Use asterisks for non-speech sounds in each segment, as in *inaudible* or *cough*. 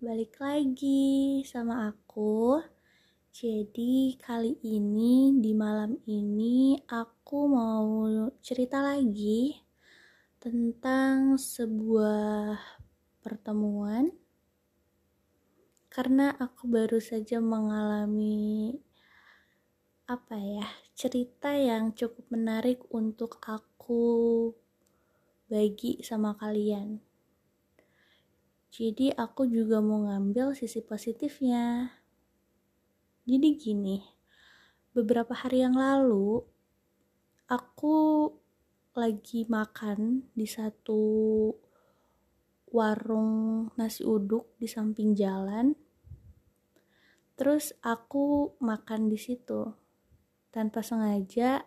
balik lagi sama aku. Jadi, kali ini di malam ini aku mau cerita lagi tentang sebuah pertemuan karena aku baru saja mengalami apa ya, cerita yang cukup menarik untuk aku bagi sama kalian. Jadi aku juga mau ngambil sisi positifnya. Jadi gini, beberapa hari yang lalu aku lagi makan di satu warung nasi uduk di samping jalan. Terus aku makan di situ. Tanpa sengaja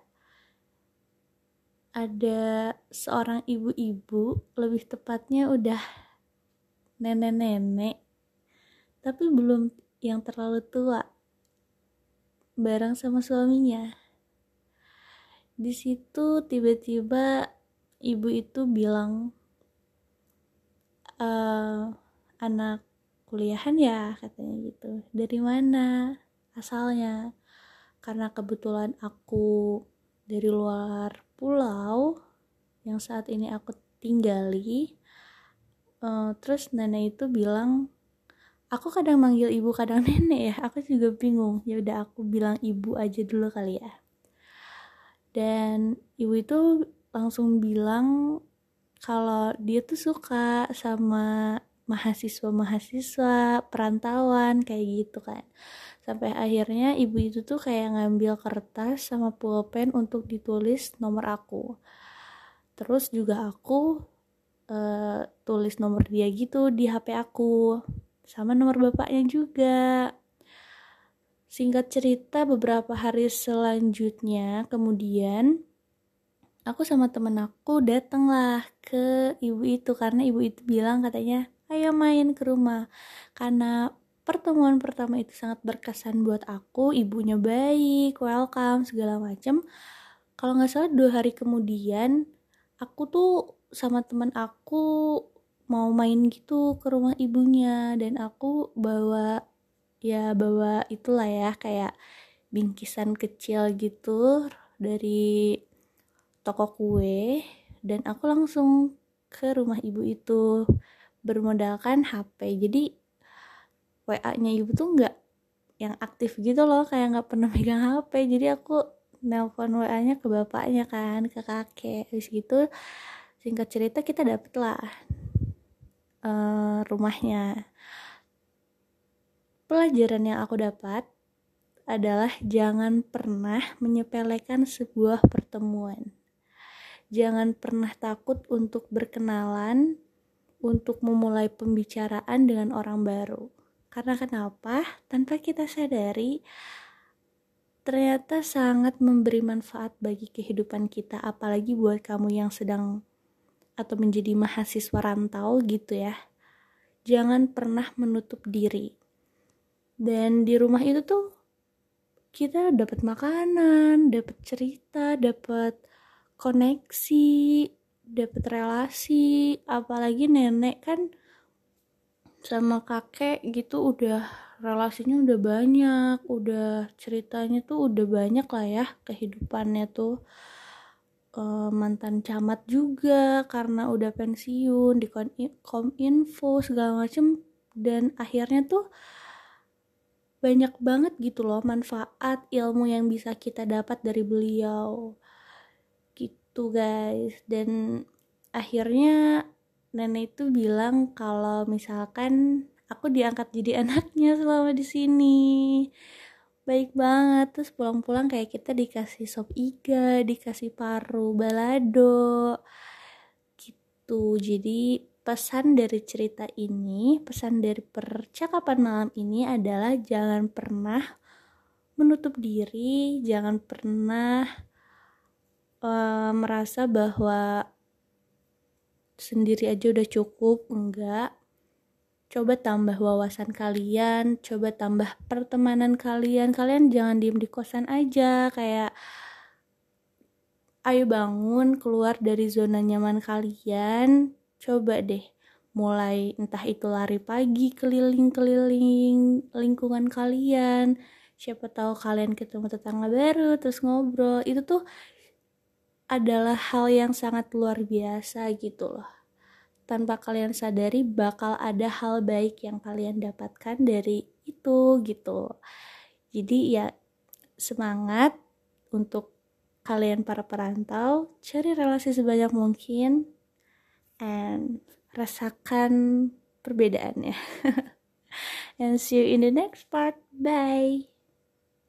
ada seorang ibu-ibu, lebih tepatnya udah nenek-nenek. Tapi belum yang terlalu tua. Bareng sama suaminya. Di situ tiba-tiba ibu itu bilang e, anak kuliahan ya katanya gitu. Dari mana asalnya? Karena kebetulan aku dari luar pulau yang saat ini aku tinggali uh, terus nenek itu bilang aku kadang manggil ibu kadang *laughs* nenek ya. Aku juga bingung. Ya udah aku bilang ibu aja dulu kali ya. Dan ibu itu langsung bilang kalau dia tuh suka sama mahasiswa-mahasiswa perantauan kayak gitu kan. Sampai akhirnya ibu itu tuh kayak ngambil kertas sama pulpen untuk ditulis nomor aku. Terus juga aku uh, tulis nomor dia gitu di HP aku. Sama nomor bapaknya juga. Singkat cerita beberapa hari selanjutnya kemudian aku sama temen aku dateng lah ke ibu itu. Karena ibu itu bilang katanya ayo main ke rumah. Karena pertemuan pertama itu sangat berkesan buat aku. Ibunya baik welcome segala macem. Kalau nggak salah dua hari kemudian aku tuh sama teman aku mau main gitu ke rumah ibunya dan aku bawa ya bawa itulah ya kayak bingkisan kecil gitu dari toko kue dan aku langsung ke rumah ibu itu bermodalkan HP jadi WA-nya ibu tuh nggak yang aktif gitu loh kayak nggak pernah *laughs* megang HP jadi aku nelpon WA-nya ke bapaknya kan ke kakek. Habis gitu singkat cerita kita dapet lah uh, rumahnya. Pelajaran yang aku dapat adalah jangan pernah menyepelekan sebuah pertemuan. Jangan pernah takut untuk berkenalan untuk memulai pembicaraan dengan orang baru. Karena kenapa? Tanpa kita sadari ternyata sangat memberi manfaat bagi kehidupan kita apalagi buat kamu yang sedang atau menjadi mahasiswa rantau gitu ya. Jangan pernah menutup diri. Dan di rumah itu tuh kita dapat makanan dapat cerita dapat koneksi dapat relasi. Apalagi nenek kan sama kakek gitu udah relasinya udah banyak udah ceritanya tuh udah banyak lah ya kehidupannya tuh uh, mantan camat juga karena udah pensiun di kominfo segala macem dan akhirnya tuh banyak banget gitu loh manfaat ilmu yang bisa kita dapat dari beliau gitu guys. Dan akhirnya nenek itu bilang kalau misalkan aku diangkat jadi *laughs* anaknya selama di sini. Baik banget. Terus pulang-pulang kayak kita dikasih sop iga dikasih paru balado gitu. Jadi pesan dari cerita ini pesan dari percakapan malam ini adalah jangan pernah menutup diri jangan pernah uh, merasa bahwa sendiri aja udah cukup enggak coba tambah wawasan kalian, coba tambah pertemanan kalian. Kalian jangan diem di kosan aja, kayak ayo bangun keluar dari zona nyaman kalian. Coba deh mulai entah itu lari pagi keliling-keliling lingkungan kalian siapa tahu kalian ketemu tetangga baru terus ngobrol itu tuh adalah hal yang sangat luar biasa gitu loh tanpa kalian sadari bakal ada hal baik yang kalian dapatkan dari itu gitu jadi ya semangat untuk kalian para perantau cari relasi sebanyak mungkin and rasakan perbedaannya. *laughs* And see you in the next part. Bye.